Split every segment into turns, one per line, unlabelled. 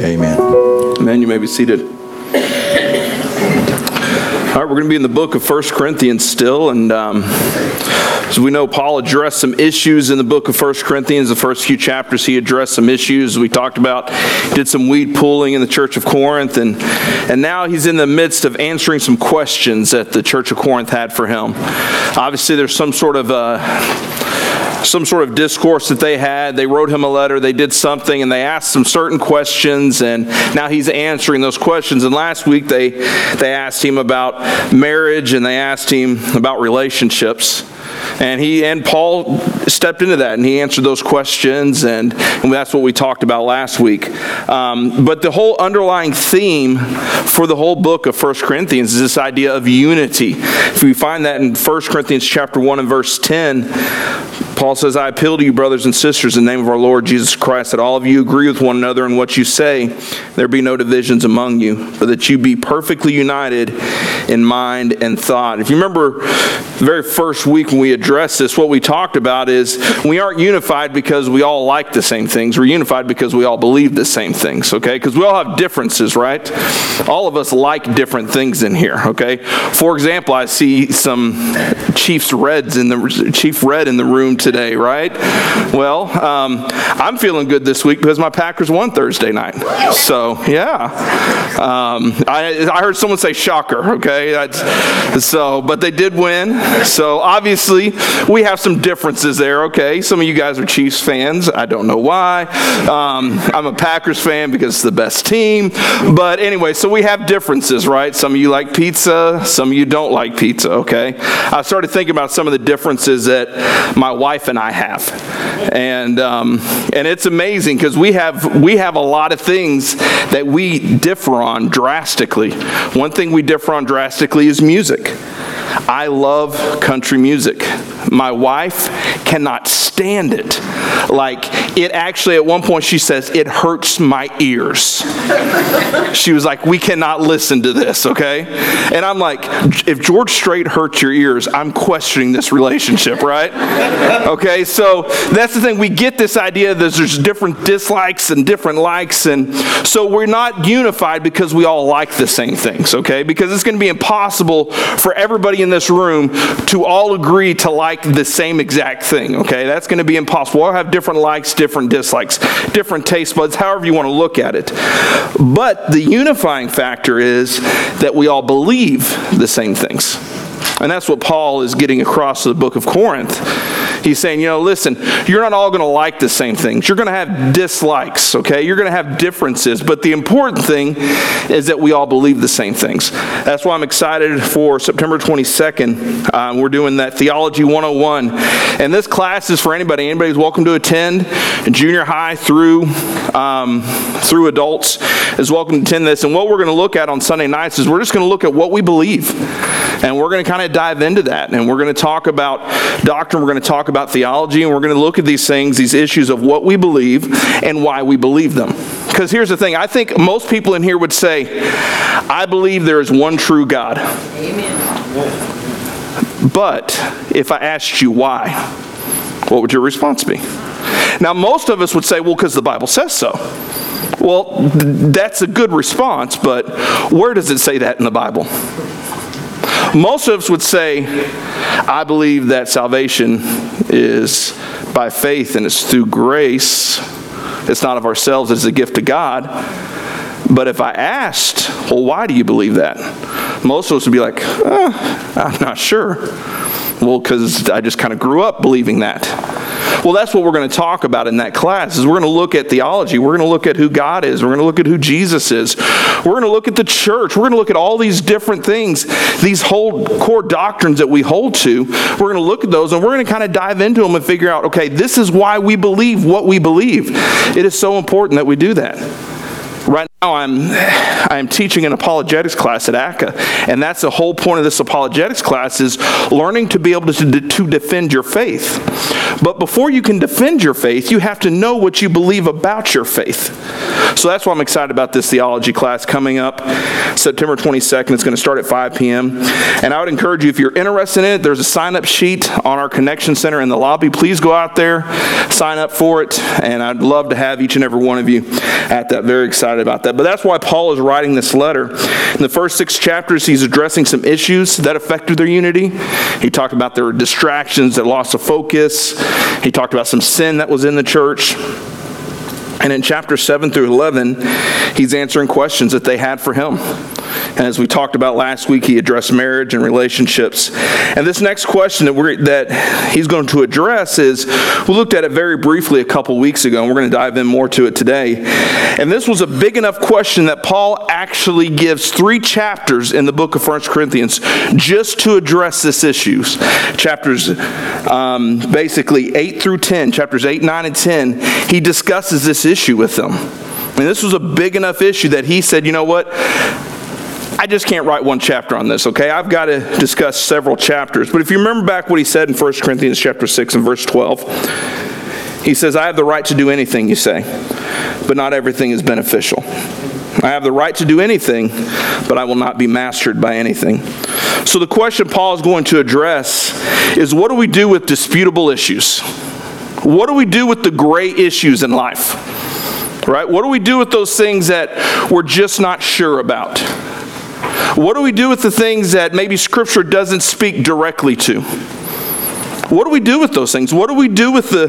Amen.
Amen. You may be seated. All right, we're going to be in the book of 1 Corinthians still, and um, as we know, Paul addressed some issues in the book of 1 Corinthians. The first few chapters, he addressed some issues we talked about. Did some weed pulling in the church of Corinth, and and now he's in the midst of answering some questions that the church of Corinth had for him. Obviously, there's some sort of uh, some sort of discourse that they had. They wrote him a letter, they did something, and they asked some certain questions, and now he's answering those questions. And last week they, they asked him about marriage and they asked him about relationships. And he and Paul stepped into that and he answered those questions, and, and that's what we talked about last week. Um, but the whole underlying theme for the whole book of 1 Corinthians is this idea of unity. If we find that in 1 Corinthians chapter 1 and verse 10, Paul says, I appeal to you, brothers and sisters, in the name of our Lord Jesus Christ, that all of you agree with one another in what you say, there be no divisions among you, but that you be perfectly united in mind and thought. If you remember the very first week when we addressed this, what we talked about is we aren't unified because we all like the same things. We're unified because we all believe the same things, okay? Because we all have differences, right? All of us like different things in here, okay? For example, I see some Chiefs Reds in the Chief Red in the room today today, right? Well, um, I'm feeling good this week because my Packers won Thursday night. So, yeah. Um, I, I heard someone say shocker, okay? That's, so, but they did win. So, obviously, we have some differences there, okay? Some of you guys are Chiefs fans. I don't know why. Um, I'm a Packers fan because it's the best team. But anyway, so we have differences, right? Some of you like pizza, some of you don't like pizza, okay? I started thinking about some of the differences that my wife wife and I have, and um, and it's amazing because we have we have a lot of things that we differ on drastically. One thing we differ on drastically is music. I love country music. My wife cannot stand it. Like, it actually, at one point, she says, it hurts my ears. she was like, we cannot listen to this, okay? And I'm like, if George Strait hurts your ears, I'm questioning this relationship, right? Okay, so that's the thing. We get this idea that there's different dislikes and different likes, and so we're not unified because we all like the same things, okay? Because it's going to be impossible for everybody in this room to all agree to like the same exact thing, okay? That's going to be impossible. We'll have different likes, different dislikes, different taste buds, however you want to look at it. But the unifying factor is that we all believe the same things. And that's what Paul is getting across to the book of Corinth. He's saying, you know, listen, you're not all going to like the same things. You're going to have dislikes, okay? You're going to have differences. But the important thing is that we all believe the same things. That's why I'm excited for September 22nd. Um, we're doing that Theology 101. And this class is for anybody. Anybody's welcome to attend. Junior high through, um, through adults is welcome to attend this. And what we're going to look at on Sunday nights is we're just going to look at what we believe. And we're going to kind of dive into that. And we're going to talk about doctrine, we're going to talk about theology, and we're going to look at these things, these issues of what we believe and why we believe them. Because here's the thing I think most people in here would say, I believe there is one true God. Amen. But if I asked you why, what would your response be? Now, most of us would say, well, because the Bible says so. Well, that's a good response, but where does it say that in the Bible? Most of us would say, I believe that salvation is by faith and it's through grace. It's not of ourselves, it's a gift of God. But if I asked, well, why do you believe that? Most of us would be like, uh, I'm not sure. Well, because I just kind of grew up believing that. Well, that's what we're going to talk about in that class. Is we're going to look at theology. We're going to look at who God is. We're going to look at who Jesus is. We're going to look at the church. We're going to look at all these different things, these whole core doctrines that we hold to. We're going to look at those and we're going to kind of dive into them and figure out, okay, this is why we believe what we believe. It is so important that we do that. Right now, I'm, I'm teaching an apologetics class at ACA, and that's the whole point of this apologetics class is learning to be able to, to defend your faith. But before you can defend your faith, you have to know what you believe about your faith. So that's why I'm excited about this theology class coming up September 22nd. It's going to start at 5 p.m. And I would encourage you, if you're interested in it, there's a sign up sheet on our Connection Center in the lobby. Please go out there, sign up for it, and I'd love to have each and every one of you at that. Very excited about that. But that's why Paul is writing this letter. In the first six chapters, he's addressing some issues that affected their unity. He talked about their distractions, their loss of focus. He talked about some sin that was in the church. And in chapter 7 through 11, he's answering questions that they had for him. And as we talked about last week, he addressed marriage and relationships. And this next question that, we're, that he's going to address is we looked at it very briefly a couple weeks ago, and we're going to dive in more to it today. And this was a big enough question that Paul actually gives three chapters in the book of 1 Corinthians just to address this issue. Chapters um, basically 8 through 10, chapters 8, 9, and 10, he discusses this issue with them. I mean, this was a big enough issue that he said, you know what? I just can't write one chapter on this, okay? I've got to discuss several chapters. But if you remember back what he said in 1 Corinthians chapter 6 and verse 12, he says, I have the right to do anything, you say, but not everything is beneficial. I have the right to do anything, but I will not be mastered by anything. So the question Paul is going to address is what do we do with disputable issues? What do we do with the gray issues in life? Right? What do we do with those things that we're just not sure about? What do we do with the things that maybe Scripture doesn't speak directly to? What do we do with those things? What do we do with the,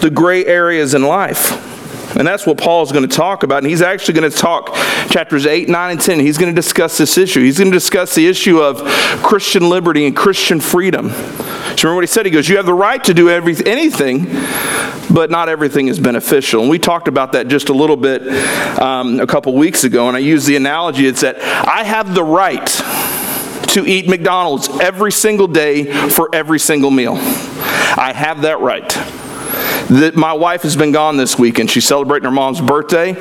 the gray areas in life? And that's what Paul is going to talk about. And he's actually going to talk chapters 8, 9, and 10. He's going to discuss this issue. He's going to discuss the issue of Christian liberty and Christian freedom. So remember what he said? He goes, You have the right to do every, anything, but not everything is beneficial. And we talked about that just a little bit um, a couple weeks ago. And I used the analogy it's that I have the right to eat McDonald's every single day for every single meal. I have that right that my wife has been gone this week and she's celebrating her mom's birthday.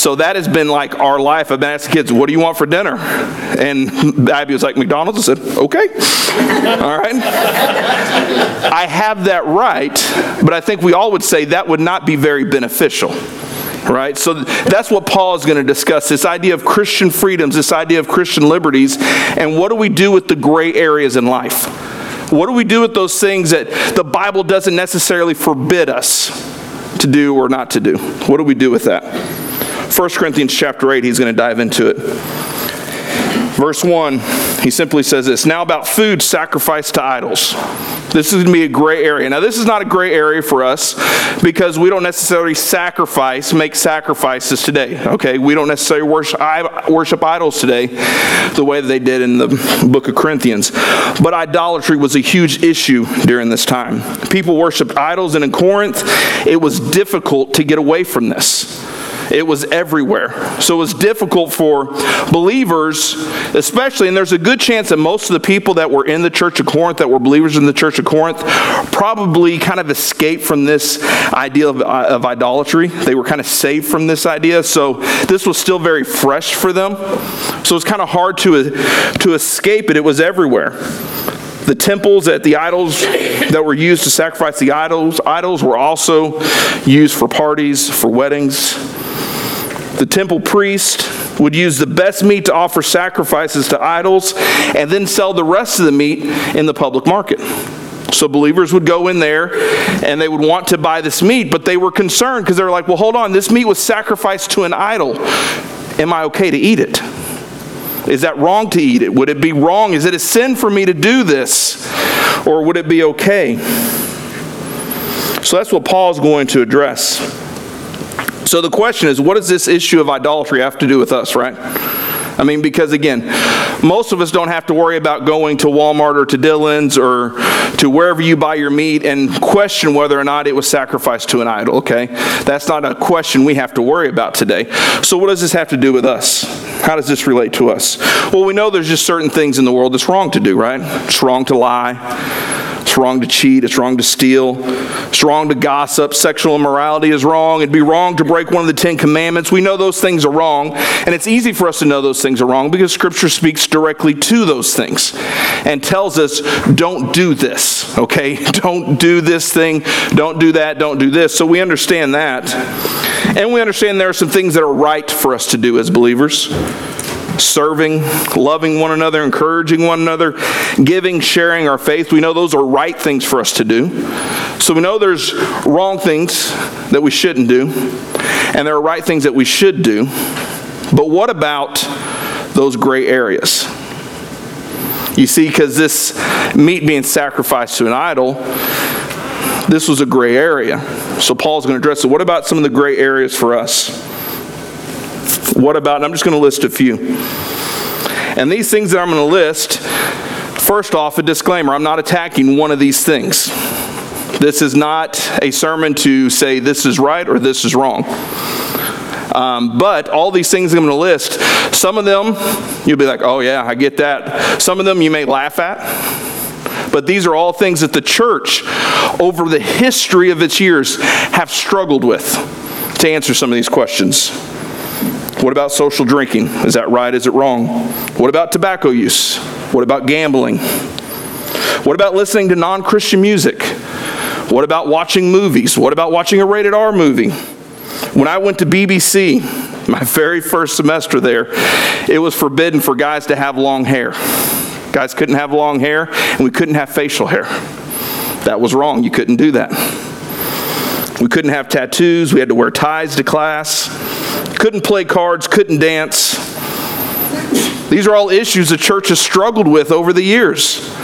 So that has been like our life. I've been asking kids, what do you want for dinner? And Abby was like, McDonald's. I said, okay. all right. I have that right, but I think we all would say that would not be very beneficial right? So that's what Paul is going to discuss this idea of Christian freedoms, this idea of Christian liberties, and what do we do with the gray areas in life? What do we do with those things that the Bible doesn't necessarily forbid us to do or not to do? What do we do with that? 1 Corinthians chapter 8, he's going to dive into it. Verse 1, he simply says this Now about food sacrificed to idols. This is going to be a gray area. Now, this is not a gray area for us because we don't necessarily sacrifice, make sacrifices today. Okay, we don't necessarily worship, worship idols today the way that they did in the book of Corinthians. But idolatry was a huge issue during this time. People worshiped idols, and in Corinth, it was difficult to get away from this. It was everywhere. So it was difficult for believers, especially, and there's a good chance that most of the people that were in the church of Corinth, that were believers in the church of Corinth, probably kind of escaped from this idea of, uh, of idolatry. They were kind of saved from this idea. So this was still very fresh for them. So it's kind of hard to, to escape it. It was everywhere. The temples at the idols that were used to sacrifice the idols, idols were also used for parties, for weddings. The temple priest would use the best meat to offer sacrifices to idols and then sell the rest of the meat in the public market. So believers would go in there and they would want to buy this meat, but they were concerned because they were like, well, hold on, this meat was sacrificed to an idol. Am I okay to eat it? Is that wrong to eat it? Would it be wrong? Is it a sin for me to do this? Or would it be okay? So that's what Paul's going to address. So the question is, what does this issue of idolatry have to do with us, right? I mean, because again, most of us don't have to worry about going to Walmart or to Dillon's or to wherever you buy your meat and question whether or not it was sacrificed to an idol, okay? That's not a question we have to worry about today. So, what does this have to do with us? How does this relate to us? Well, we know there's just certain things in the world that's wrong to do, right? It's wrong to lie. It's wrong to cheat. It's wrong to steal. It's wrong to gossip. Sexual immorality is wrong. It'd be wrong to break one of the Ten Commandments. We know those things are wrong. And it's easy for us to know those things are wrong because Scripture speaks directly to those things and tells us, don't do this, okay? Don't do this thing. Don't do that. Don't do this. So we understand that. And we understand there are some things that are right for us to do as believers serving, loving one another, encouraging one another, giving, sharing our faith. We know those are right things for us to do. So we know there's wrong things that we shouldn't do, and there are right things that we should do. But what about those gray areas? You see, because this meat being sacrificed to an idol, this was a gray area. So Paul's going to address it. What about some of the gray areas for us? What about, and I'm just going to list a few. And these things that I'm going to list, first off, a disclaimer I'm not attacking one of these things. This is not a sermon to say this is right or this is wrong. Um, but all these things I'm going to list, some of them you'll be like, oh yeah, I get that. Some of them you may laugh at. But these are all things that the church, over the history of its years, have struggled with to answer some of these questions. What about social drinking? Is that right? Is it wrong? What about tobacco use? What about gambling? What about listening to non Christian music? What about watching movies? What about watching a rated R movie? When I went to BBC, my very first semester there, it was forbidden for guys to have long hair. Guys couldn't have long hair, and we couldn't have facial hair. That was wrong. You couldn't do that. We couldn't have tattoos. We had to wear ties to class couldn't play cards, couldn't dance. These are all issues the church has struggled with over the years.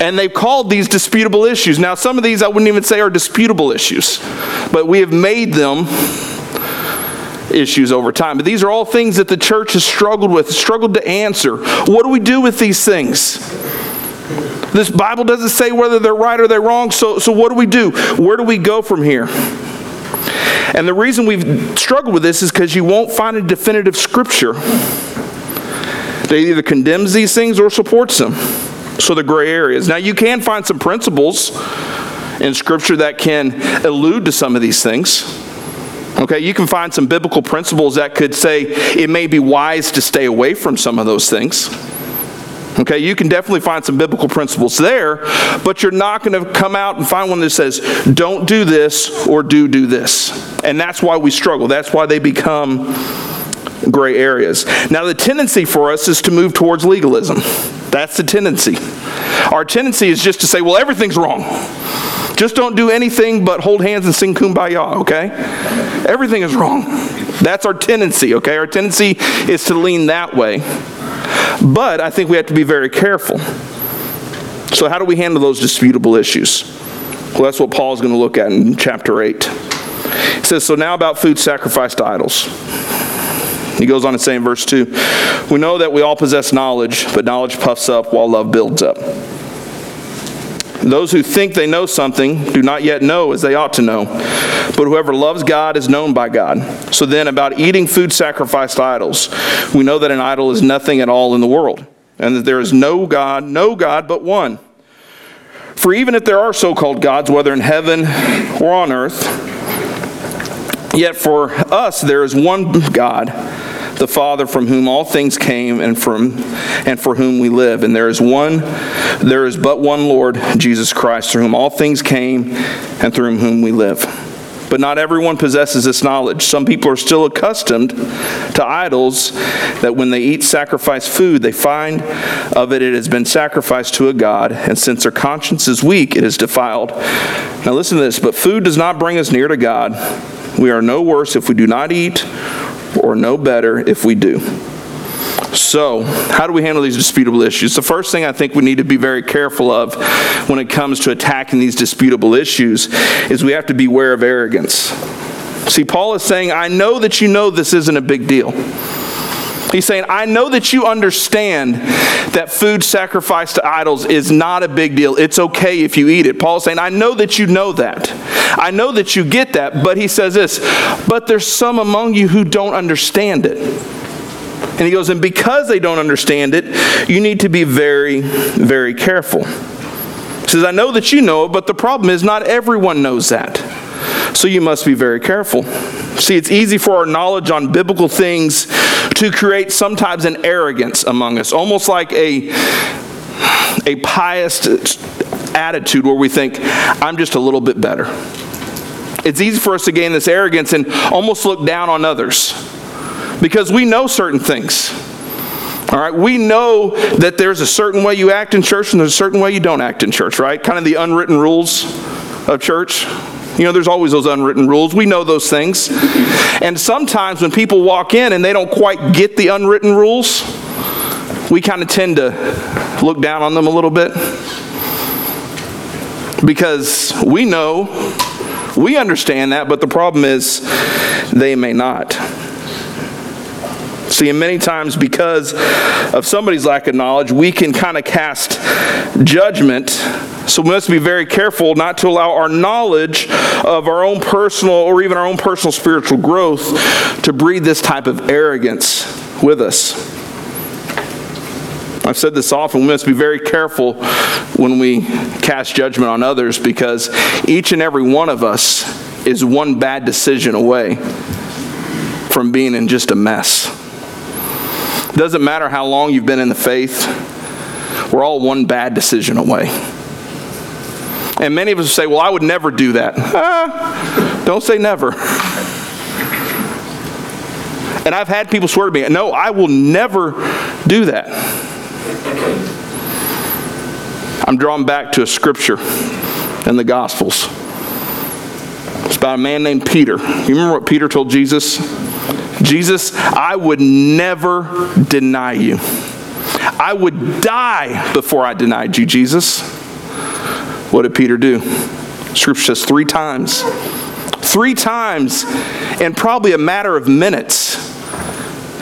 And they've called these disputable issues. Now, some of these I wouldn't even say are disputable issues, but we have made them issues over time. But these are all things that the church has struggled with, struggled to answer. What do we do with these things? This Bible doesn't say whether they're right or they're wrong, so, so what do we do? Where do we go from here? And the reason we've struggled with this is because you won't find a definitive scripture that either condemns these things or supports them. So the gray areas. Now, you can find some principles in scripture that can allude to some of these things. Okay, you can find some biblical principles that could say it may be wise to stay away from some of those things. Okay, you can definitely find some biblical principles there, but you're not going to come out and find one that says, don't do this or do do this. And that's why we struggle. That's why they become gray areas. Now, the tendency for us is to move towards legalism. That's the tendency. Our tendency is just to say, well, everything's wrong. Just don't do anything but hold hands and sing kumbaya, okay? Everything is wrong. That's our tendency, okay? Our tendency is to lean that way. But I think we have to be very careful. So, how do we handle those disputable issues? Well, that's what Paul is going to look at in chapter 8. He says, So now about food sacrificed to idols. He goes on to say in verse 2 We know that we all possess knowledge, but knowledge puffs up while love builds up. Those who think they know something do not yet know as they ought to know. But whoever loves God is known by God. So then, about eating food sacrificed to idols, we know that an idol is nothing at all in the world, and that there is no God, no God but one. For even if there are so called gods, whether in heaven or on earth, yet for us there is one God the Father from whom all things came and from and for whom we live. And there is one there is but one Lord, Jesus Christ, through whom all things came and through whom we live. But not everyone possesses this knowledge. Some people are still accustomed to idols that when they eat sacrificed food, they find of it it has been sacrificed to a God, and since their conscience is weak, it is defiled. Now listen to this, but food does not bring us near to God. We are no worse if we do not eat or no better if we do. So, how do we handle these disputable issues? The first thing I think we need to be very careful of when it comes to attacking these disputable issues is we have to beware of arrogance. See, Paul is saying, I know that you know this isn't a big deal. He's saying, I know that you understand that food sacrificed to idols is not a big deal. It's okay if you eat it. Paul's saying, I know that you know that. I know that you get that. But he says this, but there's some among you who don't understand it. And he goes, and because they don't understand it, you need to be very, very careful. He says, I know that you know it, but the problem is not everyone knows that. So you must be very careful. See, it's easy for our knowledge on biblical things to create sometimes an arrogance among us, almost like a, a pious attitude where we think, I'm just a little bit better. It's easy for us to gain this arrogance and almost look down on others because we know certain things. All right, we know that there's a certain way you act in church and there's a certain way you don't act in church, right? Kind of the unwritten rules of church. You know, there's always those unwritten rules. We know those things. And sometimes when people walk in and they don't quite get the unwritten rules, we kind of tend to look down on them a little bit. Because we know, we understand that, but the problem is they may not. See, and many times because of somebody's lack of knowledge, we can kind of cast judgment. So we must be very careful not to allow our knowledge of our own personal or even our own personal spiritual growth to breed this type of arrogance with us. I've said this often, we must be very careful when we cast judgment on others because each and every one of us is one bad decision away from being in just a mess. Doesn't matter how long you've been in the faith, we're all one bad decision away. And many of us say, Well, I would never do that. Ah, don't say never. And I've had people swear to me, No, I will never do that. I'm drawn back to a scripture in the Gospels. It's about a man named Peter. You remember what Peter told Jesus? Jesus, I would never deny you. I would die before I denied you, Jesus. What did Peter do? Scripture says three times. Three times, in probably a matter of minutes,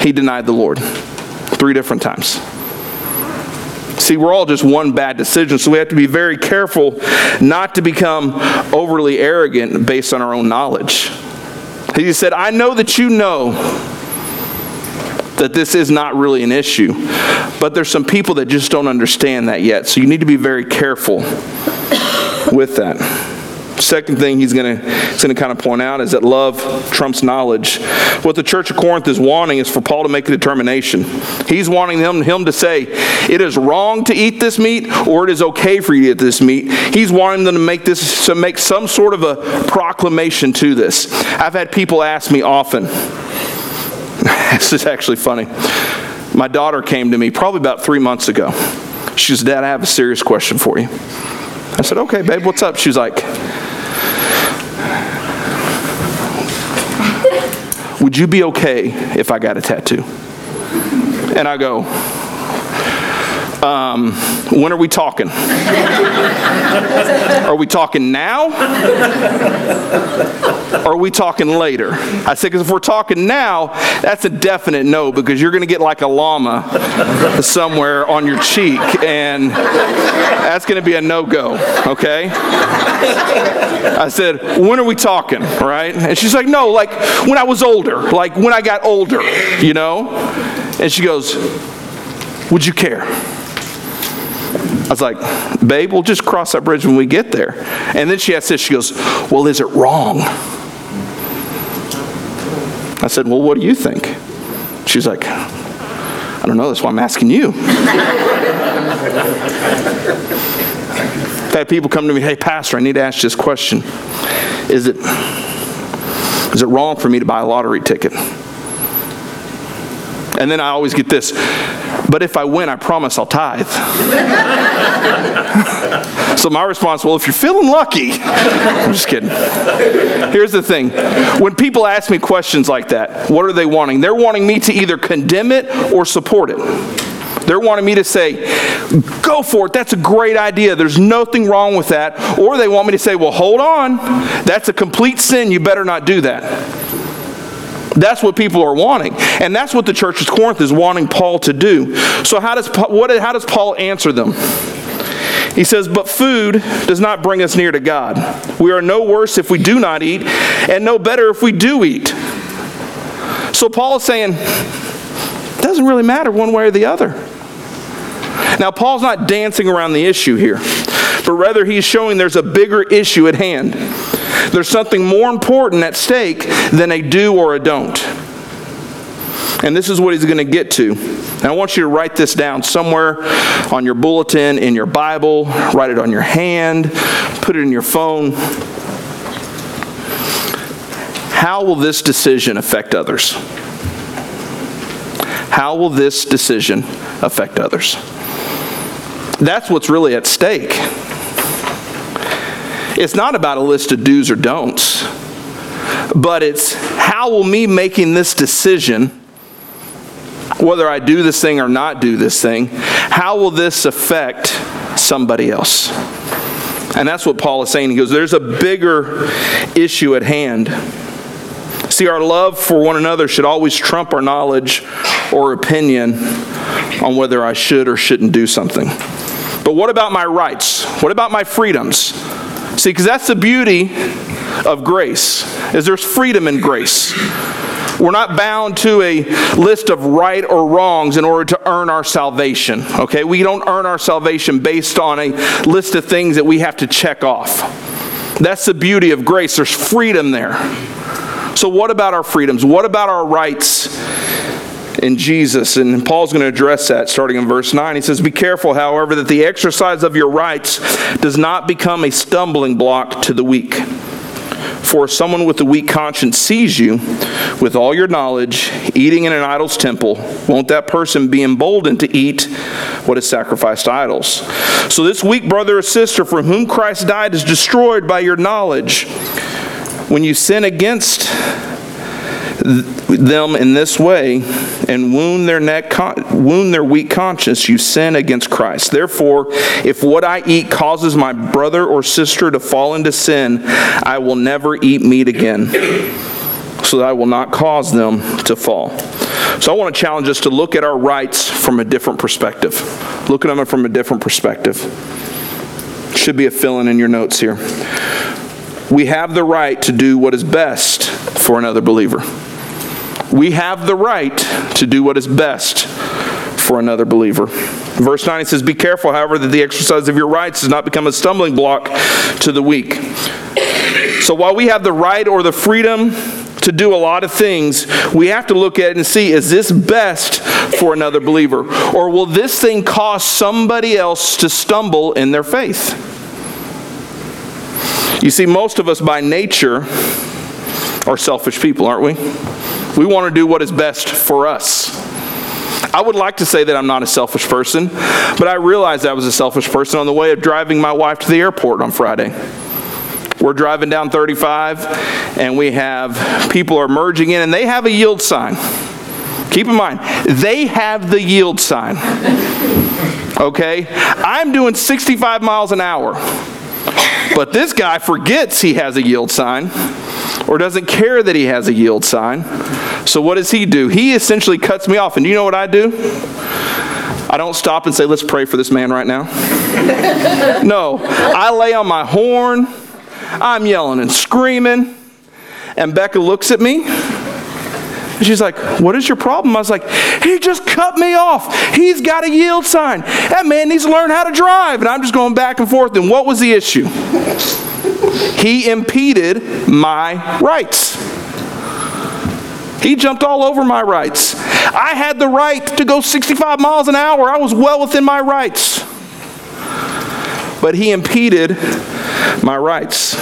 he denied the Lord. Three different times. See, we're all just one bad decision, so we have to be very careful not to become overly arrogant based on our own knowledge. He said, I know that you know that this is not really an issue, but there's some people that just don't understand that yet. So you need to be very careful with that. Second thing he's going to kind of point out is that love trumps knowledge. What the church of Corinth is wanting is for Paul to make a determination. He's wanting them, him to say it is wrong to eat this meat or it is okay for you to eat this meat. He's wanting them to make this to make some sort of a proclamation to this. I've had people ask me often. this is actually funny. My daughter came to me probably about three months ago. She says, Dad, I have a serious question for you. I said, Okay, babe, what's up? She's like, Would you be okay if I got a tattoo? And I go, um, when are we talking? are we talking now? We talking later? I said, because if we're talking now, that's a definite no, because you're going to get like a llama somewhere on your cheek, and that's going to be a no go, okay? I said, when are we talking, right? And she's like, no, like when I was older, like when I got older, you know? And she goes, would you care? I was like, babe, we'll just cross that bridge when we get there. And then she asked this, she goes, well, is it wrong? I said, well, what do you think? She's like, I don't know, that's why I'm asking you. I've had people come to me, hey, Pastor, I need to ask this question. Is it, is it wrong for me to buy a lottery ticket? And then I always get this, but if I win, I promise I'll tithe. so my response, well, if you're feeling lucky, I'm just kidding. Here's the thing when people ask me questions like that, what are they wanting? They're wanting me to either condemn it or support it. They're wanting me to say, go for it, that's a great idea, there's nothing wrong with that. Or they want me to say, well, hold on, that's a complete sin, you better not do that. That's what people are wanting. And that's what the church of Corinth is wanting Paul to do. So, how does, what, how does Paul answer them? He says, But food does not bring us near to God. We are no worse if we do not eat, and no better if we do eat. So, Paul is saying, it doesn't really matter one way or the other. Now, Paul's not dancing around the issue here. but rather he's showing there's a bigger issue at hand. There's something more important at stake than a do or a don't. And this is what he's going to get to. And I want you to write this down somewhere on your bulletin, in your Bible, write it on your hand, put it in your phone. How will this decision affect others? How will this decision affect others? That's what's really at stake. It's not about a list of do's or don'ts, but it's how will me making this decision, whether I do this thing or not do this thing, how will this affect somebody else? And that's what Paul is saying. He goes, There's a bigger issue at hand. See, our love for one another should always trump our knowledge or opinion on whether I should or shouldn't do something. But what about my rights? What about my freedoms? See, because that's the beauty of grace, is there's freedom in grace. We're not bound to a list of right or wrongs in order to earn our salvation. Okay? We don't earn our salvation based on a list of things that we have to check off. That's the beauty of grace. There's freedom there. So, what about our freedoms? What about our rights in Jesus? And Paul's going to address that starting in verse 9. He says, Be careful, however, that the exercise of your rights does not become a stumbling block to the weak. For someone with a weak conscience sees you with all your knowledge eating in an idol's temple, won't that person be emboldened to eat what is sacrificed to idols? So this weak brother or sister from whom Christ died is destroyed by your knowledge. When you sin against them in this way and wound their neck wound their weak conscience you sin against Christ. Therefore if what I eat causes my brother or sister to fall into sin I will never eat meat again so that I will not cause them to fall. So I want to challenge us to look at our rights from a different perspective. Look at them from a different perspective. Should be a fill in in your notes here. We have the right to do what is best for another believer we have the right to do what is best for another believer. Verse 9 it says, Be careful, however, that the exercise of your rights does not become a stumbling block to the weak. So while we have the right or the freedom to do a lot of things, we have to look at it and see is this best for another believer? Or will this thing cause somebody else to stumble in their faith? You see, most of us by nature are selfish people, aren't we? We want to do what is best for us. I would like to say that I'm not a selfish person, but I realized I was a selfish person on the way of driving my wife to the airport on Friday. We're driving down 35, and we have people are merging in, and they have a yield sign. Keep in mind, they have the yield sign. Okay? I'm doing 65 miles an hour. But this guy forgets he has a yield sign or doesn't care that he has a yield sign. So what does he do? He essentially cuts me off. And do you know what I do? I don't stop and say, let's pray for this man right now. no, I lay on my horn. I'm yelling and screaming. And Becca looks at me. And she's like, What is your problem? I was like, He just cut me off. He's got a yield sign. That man needs to learn how to drive. And I'm just going back and forth. And what was the issue? He impeded my rights. He jumped all over my rights. I had the right to go 65 miles an hour. I was well within my rights. But he impeded my rights.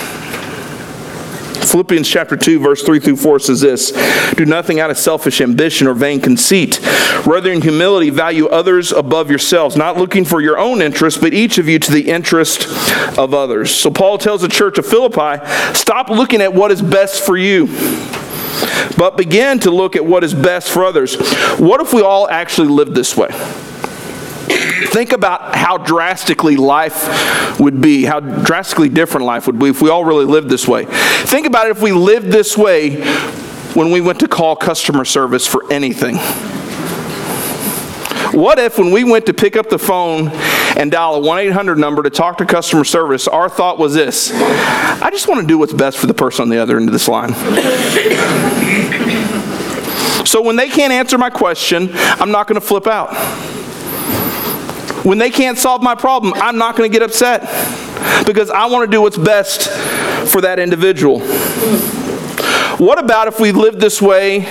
Philippians chapter 2, verse 3 through 4 says this Do nothing out of selfish ambition or vain conceit. Rather, in humility, value others above yourselves, not looking for your own interest, but each of you to the interest of others. So, Paul tells the church of Philippi stop looking at what is best for you but begin to look at what is best for others. What if we all actually lived this way? Think about how drastically life would be, how drastically different life would be if we all really lived this way. Think about it if we lived this way when we went to call customer service for anything. What if, when we went to pick up the phone and dial a 1 800 number to talk to customer service, our thought was this I just want to do what's best for the person on the other end of this line? So when they can't answer my question, I'm not going to flip out. When they can't solve my problem, I'm not going to get upset. because I want to do what's best for that individual. What about if we lived this way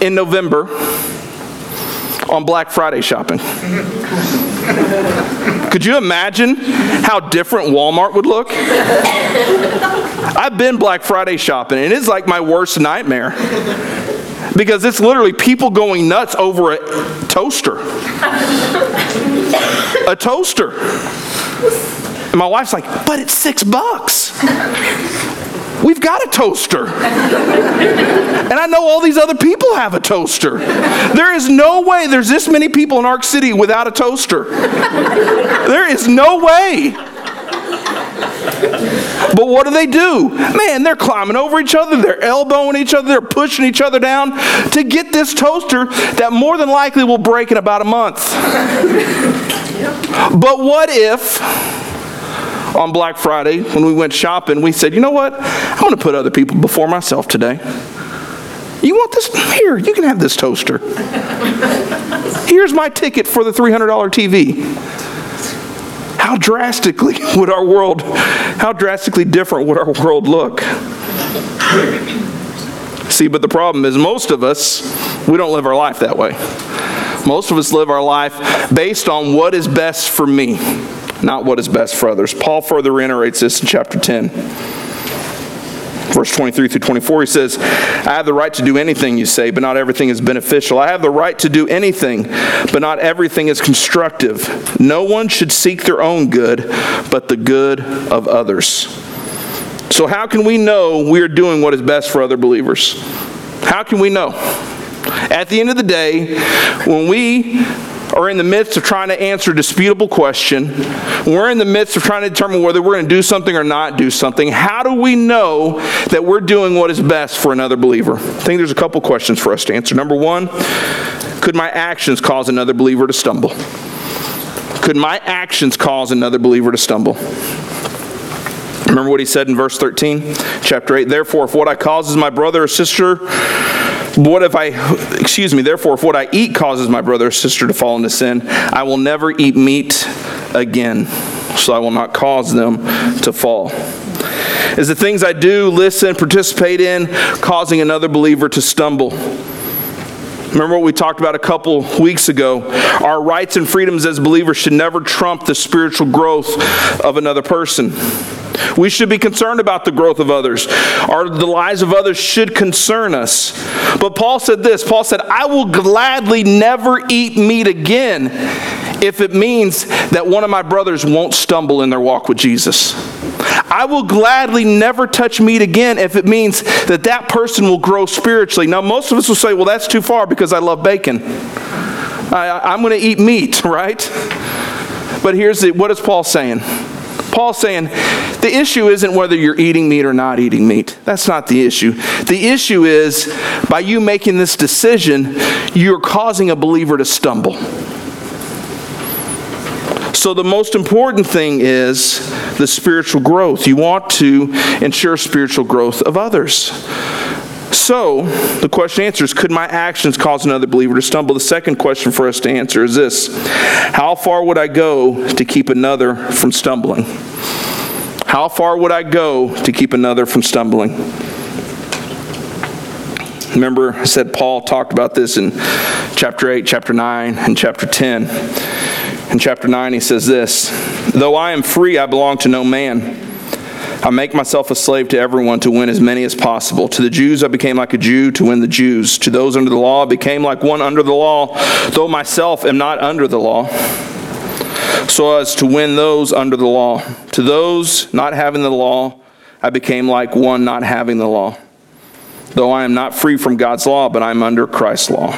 in November on Black Friday shopping? Could you imagine how different Walmart would look? I've been Black Friday shopping, and it's like my worst nightmare because it's literally people going nuts over a toaster. a toaster. And my wife's like, but it's six bucks. We've got a toaster. and I know all these other people have a toaster. There is no way there's this many people in Ark City without a toaster. There is no way. But what do they do? Man, they're climbing over each other, they're elbowing each other, they're pushing each other down to get this toaster that more than likely will break in about a month. But what if on Black Friday when we went shopping, we said, you know what? I want to put other people before myself today. You want this? Here, you can have this toaster. Here's my ticket for the $300 TV. How drastically would our world, how drastically different would our world look? See, but the problem is most of us, we don't live our life that way. Most of us live our life based on what is best for me not what is best for others. Paul further reiterates this in chapter 10. Verse 23 through 24, he says, I have the right to do anything you say, but not everything is beneficial. I have the right to do anything, but not everything is constructive. No one should seek their own good, but the good of others. So, how can we know we are doing what is best for other believers? How can we know? At the end of the day, when we are in the midst of trying to answer a disputable question, we're in the midst of trying to determine whether we're going to do something or not do something, how do we know that we're doing what is best for another believer? I think there's a couple questions for us to answer. Number one, could my actions cause another believer to stumble? Could my actions cause another believer to stumble? Remember what he said in verse 13, chapter 8? Therefore, if what I cause is my brother or sister what if I, excuse me, therefore, if what I eat causes my brother or sister to fall into sin, I will never eat meat again, so I will not cause them to fall. Is the things I do, listen, participate in, causing another believer to stumble? Remember what we talked about a couple weeks ago? Our rights and freedoms as believers should never trump the spiritual growth of another person. We should be concerned about the growth of others. Our, the lives of others should concern us. But Paul said this Paul said, I will gladly never eat meat again if it means that one of my brothers won't stumble in their walk with Jesus. I will gladly never touch meat again if it means that that person will grow spiritually. Now, most of us will say, well, that's too far because I love bacon. I, am going to eat meat, right? But here's the, what is Paul saying? Paul's saying the issue isn't whether you're eating meat or not eating meat. That's not the issue. The issue is by you making this decision, you're causing a believer to stumble. So, the most important thing is the spiritual growth. You want to ensure spiritual growth of others. So, the question answers could my actions cause another believer to stumble? The second question for us to answer is this How far would I go to keep another from stumbling? How far would I go to keep another from stumbling? Remember, I said Paul talked about this in chapter 8, chapter 9, and chapter 10. In chapter 9, he says this Though I am free, I belong to no man. I make myself a slave to everyone to win as many as possible. To the Jews, I became like a Jew to win the Jews. To those under the law, I became like one under the law, though myself am not under the law, so as to win those under the law. To those not having the law, I became like one not having the law. Though I am not free from God's law, but I am under Christ's law,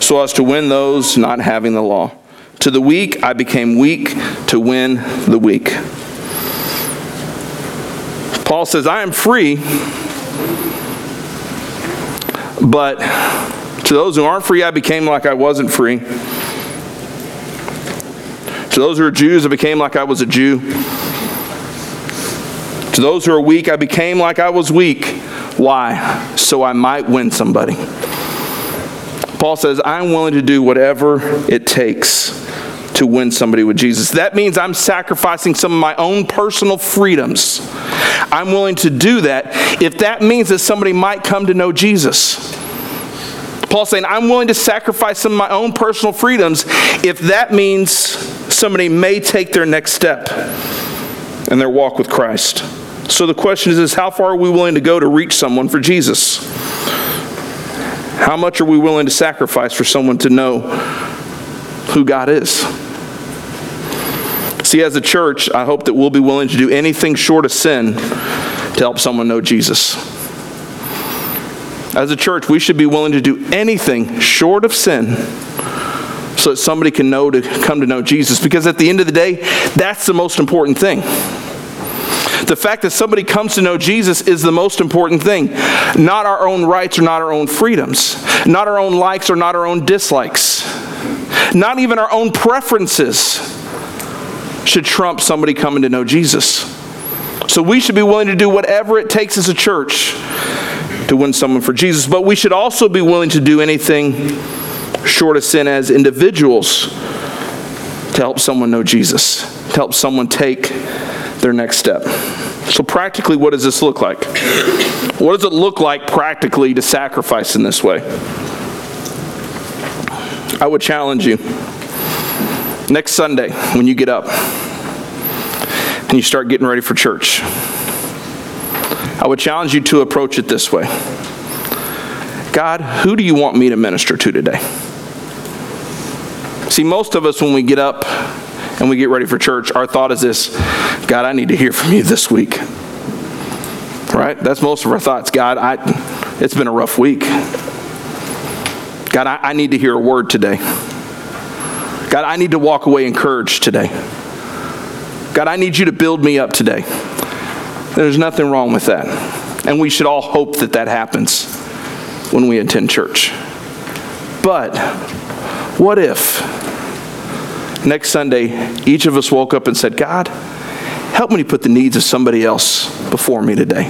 so as to win those not having the law. To the weak, I became weak to win the weak. Paul says, I am free, but to those who aren't free, I became like I wasn't free. To those who are Jews, I became like I was a Jew. To those who are weak, I became like I was weak. Why? So I might win somebody. Paul says, I'm willing to do whatever it takes to win somebody with Jesus. That means I'm sacrificing some of my own personal freedoms. I'm willing to do that if that means that somebody might come to know Jesus. Paul's saying, I'm willing to sacrifice some of my own personal freedoms if that means somebody may take their next step in their walk with Christ. So the question is, is how far are we willing to go to reach someone for Jesus? How much are we willing to sacrifice for someone to know who God is? See, as a church, I hope that we'll be willing to do anything short of sin to help someone know Jesus. As a church, we should be willing to do anything short of sin so that somebody can know to come to know Jesus. Because at the end of the day, that's the most important thing. The fact that somebody comes to know Jesus is the most important thing. Not our own rights or not our own freedoms, not our own likes or not our own dislikes, not even our own preferences should trump somebody coming to know Jesus. So we should be willing to do whatever it takes as a church to win someone for Jesus. But we should also be willing to do anything short of sin as individuals to help someone know Jesus, to help someone take their next step. So, practically, what does this look like? What does it look like practically to sacrifice in this way? I would challenge you next Sunday when you get up and you start getting ready for church. I would challenge you to approach it this way God, who do you want me to minister to today? See, most of us, when we get up and we get ready for church, our thought is this God, I need to hear from you this week. Right? That's most of our thoughts. God, I, it's been a rough week. God, I, I need to hear a word today. God, I need to walk away encouraged today. God, I need you to build me up today. There's nothing wrong with that. And we should all hope that that happens when we attend church. But what if next Sunday each of us woke up and said, God, help me to put the needs of somebody else before me today?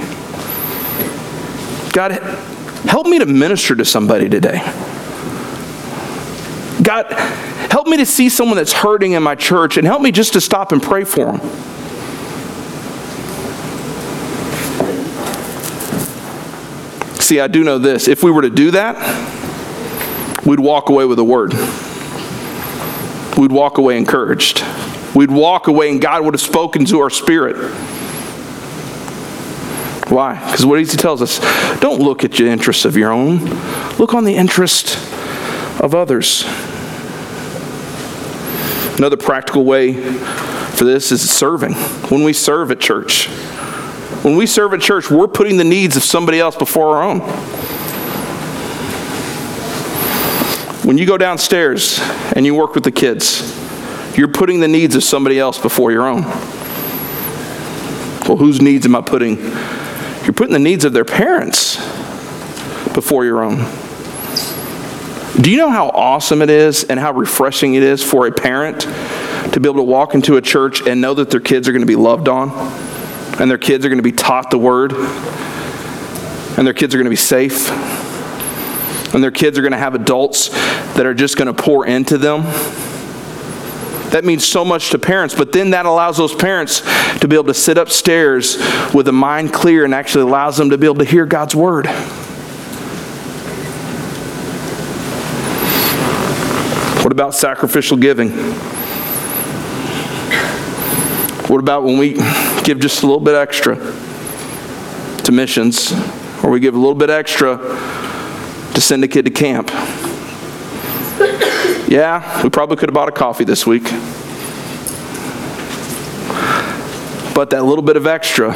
God, help me to minister to somebody today. God, help me to see someone that's hurting in my church and help me just to stop and pray for them. See, I do know this. If we were to do that, we'd walk away with a word. We'd walk away encouraged. We'd walk away and God would have spoken to our spirit. Why? Because what he tells us, don't look at the interests of your own. Look on the interest of others. Another practical way for this is serving. When we serve at church, when we serve at church, we're putting the needs of somebody else before our own. When you go downstairs and you work with the kids, you're putting the needs of somebody else before your own. Well, whose needs am I putting? You're putting the needs of their parents before your own. Do you know how awesome it is and how refreshing it is for a parent to be able to walk into a church and know that their kids are going to be loved on? and their kids are going to be taught the word, and their kids are going to be safe, and their kids are going to have adults that are just going to pour into them. That means so much to parents, but then that allows those parents to be able to sit upstairs with a mind clear and actually allows them to be able to hear God's word. About sacrificial giving? What about when we give just a little bit extra to missions, or we give a little bit extra to send a kid to camp? Yeah, we probably could have bought a coffee this week. But that little bit of extra,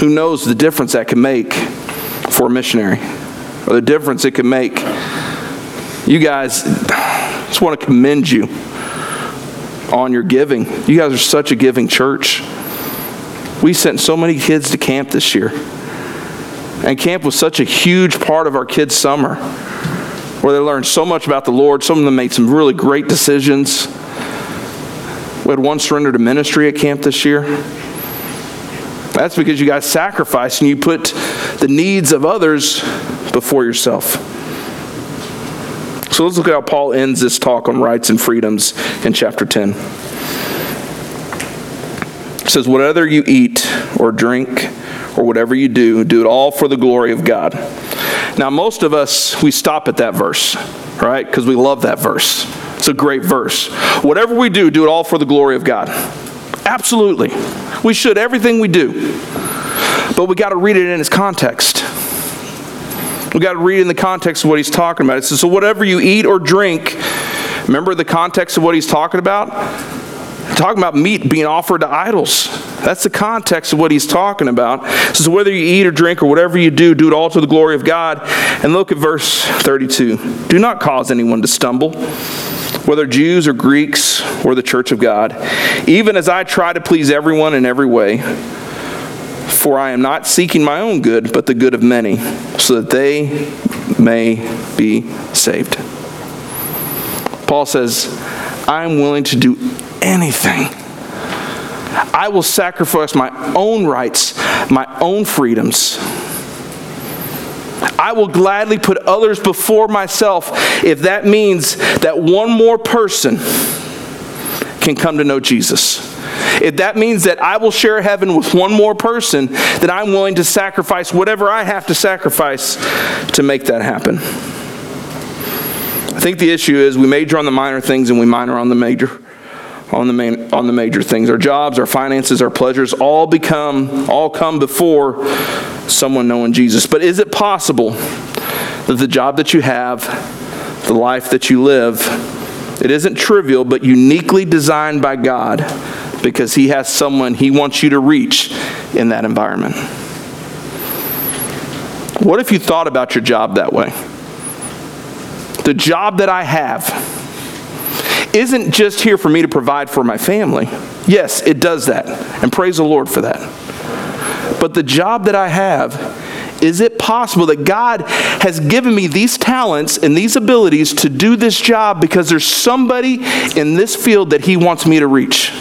who knows the difference that can make for a missionary, or the difference it can make. You guys, just want to commend you on your giving. You guys are such a giving church. We sent so many kids to camp this year. And camp was such a huge part of our kids' summer where they learned so much about the Lord. Some of them made some really great decisions. We had one surrender to ministry at camp this year. That's because you guys sacrificed and you put the needs of others before yourself. So let's look at how Paul ends this talk on rights and freedoms in chapter 10. It says, Whatever you eat or drink or whatever you do, do it all for the glory of God. Now, most of us, we stop at that verse, right? Because we love that verse. It's a great verse. Whatever we do, do it all for the glory of God. Absolutely. We should, everything we do. But we got to read it in its context. We got to read in the context of what he's talking about. It says, So whatever you eat or drink, remember the context of what he's talking about? talking about meat being offered to idols. That's the context of what he's talking about. So whether you eat or drink or whatever you do, do it all to the glory of God. And look at verse 32. Do not cause anyone to stumble, whether Jews or Greeks or the church of God, even as I try to please everyone in every way. For I am not seeking my own good, but the good of many, so that they may be saved. Paul says, I'm willing to do anything. I will sacrifice my own rights, my own freedoms. I will gladly put others before myself if that means that one more person can come to know Jesus. If that means that I will share heaven with one more person, then I'm willing to sacrifice whatever I have to sacrifice to make that happen. I think the issue is we major on the minor things and we minor on the major on the main on the major things. Our jobs, our finances, our pleasures all become all come before someone knowing Jesus. But is it possible that the job that you have, the life that you live, it isn't trivial but uniquely designed by God because he has someone he wants you to reach in that environment. What if you thought about your job that way? The job that I have isn't just here for me to provide for my family. Yes, it does that. And praise the Lord for that. But the job that I have, is it possible that God has given me these talents and these abilities to do this job because there's somebody in this field that He wants me to reach?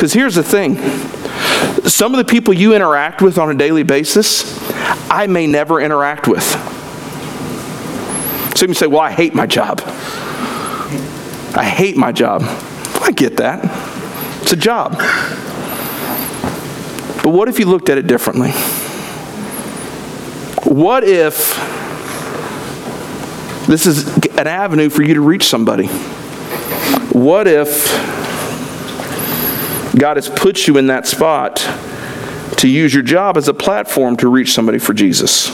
Because here's the thing some of the people you interact with on a daily basis, I may never interact with. Some you say, Well, I hate my job. I hate my job. I get that. It's a job. But what if you looked at it differently? What if this is an avenue for you to reach somebody? What if God has put you in that spot to use your job as a platform to reach somebody for Jesus?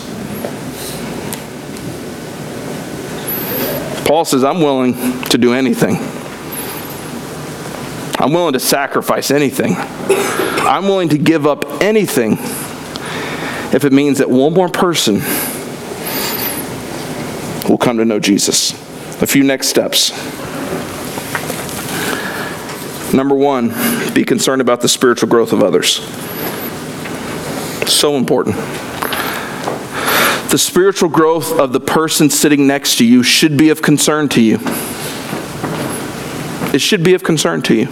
Paul says, I'm willing to do anything. I'm willing to sacrifice anything. I'm willing to give up anything if it means that one more person will come to know Jesus. A few next steps. Number one, be concerned about the spiritual growth of others. So important the spiritual growth of the person sitting next to you should be of concern to you. It should be of concern to you.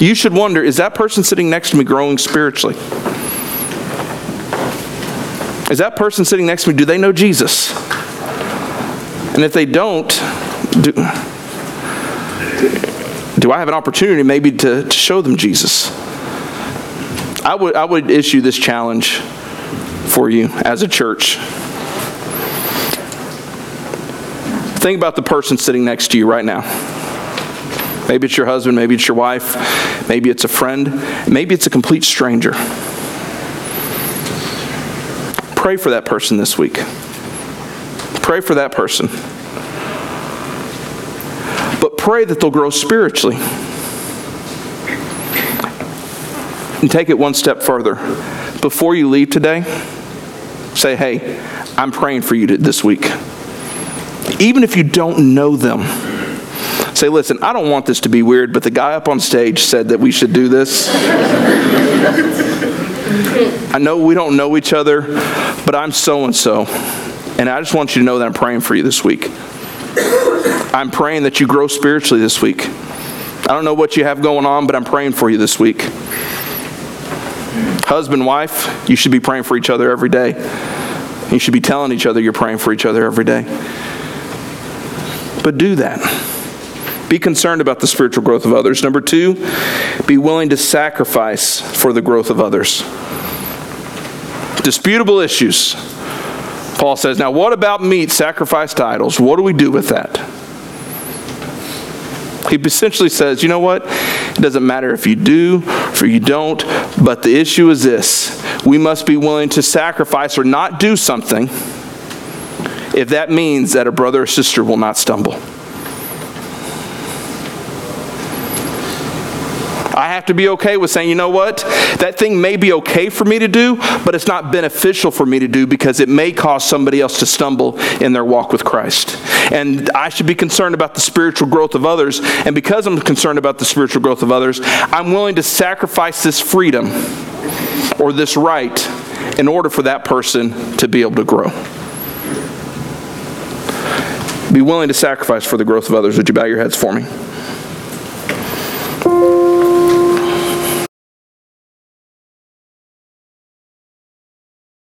You should wonder is that person sitting next to me growing spiritually? Is that person sitting next to me, do they know Jesus? And if they don't, do, do I have an opportunity maybe to, to show them Jesus? I would, I would issue this challenge for you as a church. Think about the person sitting next to you right now. Maybe it's your husband, maybe it's your wife, maybe it's a friend, maybe it's a complete stranger. Pray for that person this week. Pray for that person. Pray that they'll grow spiritually. And take it one step further. Before you leave today, Say, hey, I'm praying for you this week. Even if you don't know them, say, listen, I don't want this to be weird, but the guy up on stage said that we should do this. I know we don't know each other, but I'm so and so. And I just want you to know that I'm praying for you this week. I'm praying that you grow spiritually this week. I don't know what you have going on, but I'm praying for you this week. Husband, wife, you should be praying for each other every day. You should be telling each other you're praying for each other every day. but do that. Be concerned about the spiritual growth of others. Number two, be willing to sacrifice for the growth of others. Disputable issues. Paul says, Now, what about meat sacrificed to idols? What do we do with that? He essentially says, You know what? It doesn't matter if you do or you don't, but the issue is this we must be willing to sacrifice or not do something if that means that a brother or sister will not stumble. I have to be okay with saying, you know what? That thing may be okay for me to do, but it's not beneficial for me to do because it may cause somebody else to stumble in their walk with Christ. And I should be concerned about the spiritual growth of others. And because I'm concerned about the spiritual growth of others, I'm willing to sacrifice this freedom or this right in order for that person to be able to grow. Be willing to sacrifice for the growth of others. Would you bow your heads for me?